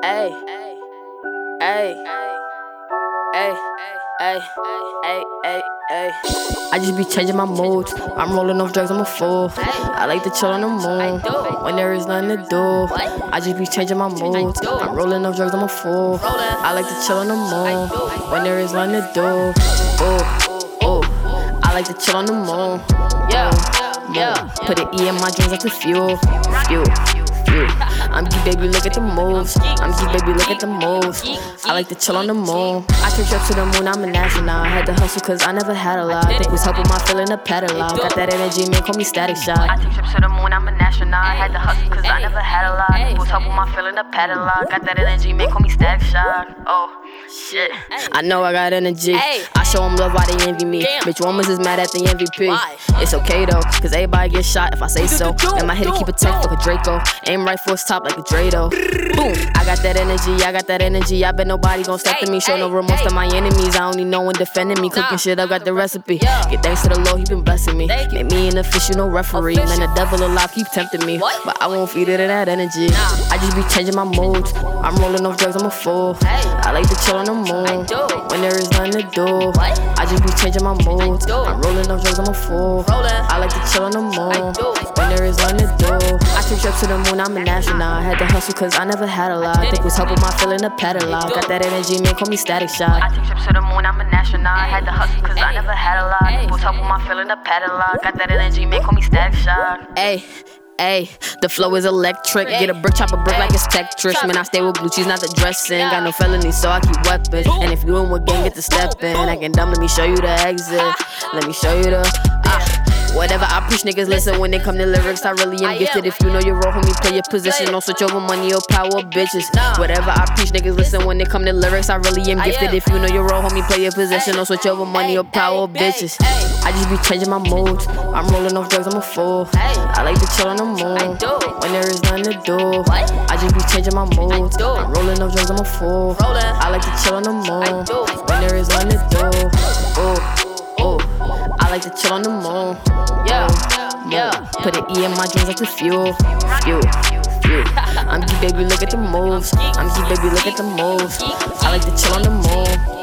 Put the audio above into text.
Hey, hey, hey, hey, hey, hey, hey. I just be changing my moods. I'm rolling off drugs, I'm a fool. I like to chill on the moon when there is nothing to do. I just be changing my moods. I'm rolling off drugs, I'm a fool. I like to chill on the moon when there is nothing to do. Oh, oh, I like to chill on the moon. Yeah, yeah. Put an E in my dreams like the fuel, fuel. I'm geek, baby, look at the moves. I'm geek, baby, look at the moves. I like to chill on the moon. I took trips to the moon, I'm an astronaut. I had to hustle cause I never had a lot. Think was helping my feeling a pedal out. Got that energy, man, call me static shot. I took trips to the moon, I'm a astronaut. I had to hustle cause I never had a lot. Think was helping my feeling a pedal out. Got that energy, man, call me static shot. Oh. Shit, I know I got energy. I show them love why they envy me. Bitch, woman is mad at the MVP. It's okay though, cause everybody gets shot if I say so. And my hitter keep a tech like a Draco. Aim right for his top like a Drado. Boom, I got that energy, I got that energy. I bet nobody gon' step to me. Show no remorse to my enemies. I only know when defending me. Cooking shit, I got the recipe. Get thanks to the Lord, he been blessing me. Make me an official, no referee. Man, the devil alive keep tempting me. But I won't feed it to that energy. I just be changing my moods. I'm rolling off drugs, I'm a fool. I like to chill on the moon when there is nothing to do. I just be changing my moods. I'm rolling off drugs, I'm a fool. I like to chill on the moon when there is nothing to do. I took trips to the moon, I'm a national. I had to hustle cause I never had a lot. Think was helping my feeling a pedal out. Got that energy, man, call me static shot. I took trips to the moon, I'm a national. I had to hustle cause I never had a lot. Think was helping my feeling a pedal out. Got that energy, man, call me static shot. Hey. Ayy, the flow is electric. Get a brick, chop a brick like it's Tetris. Man, I stay with blue cheese, not the dressing. Got no felony, so I keep weapons. And if you in what gang, get the step in. I can dumb, let me show you the exit. Let me show you the. Ah. Whatever I preach, niggas listen when they come to lyrics. I really am gifted. If you know your role, homie, play your position. Don't switch over money or power, bitches. Whatever I preach, niggas listen when they come to lyrics. I really am gifted. If you know your role, homie, play your position. Don't switch over money or power, bitches. I just be changing my moods. I'm rolling off drugs, I'm a fool. I like to chill on the moon when there is nothing to do. I just be changing my moods. I'm rolling off drugs, I'm a fool. I like to chill on the moon when there is nothing to do. Oh. oh. I like to chill on the moon. Yeah, yeah. Put an E in my dreams like the fuel. Fuel. Fuel. I'm geek, baby, look at the moves. I'm geek, baby, look at the moves. I like to chill on the moon.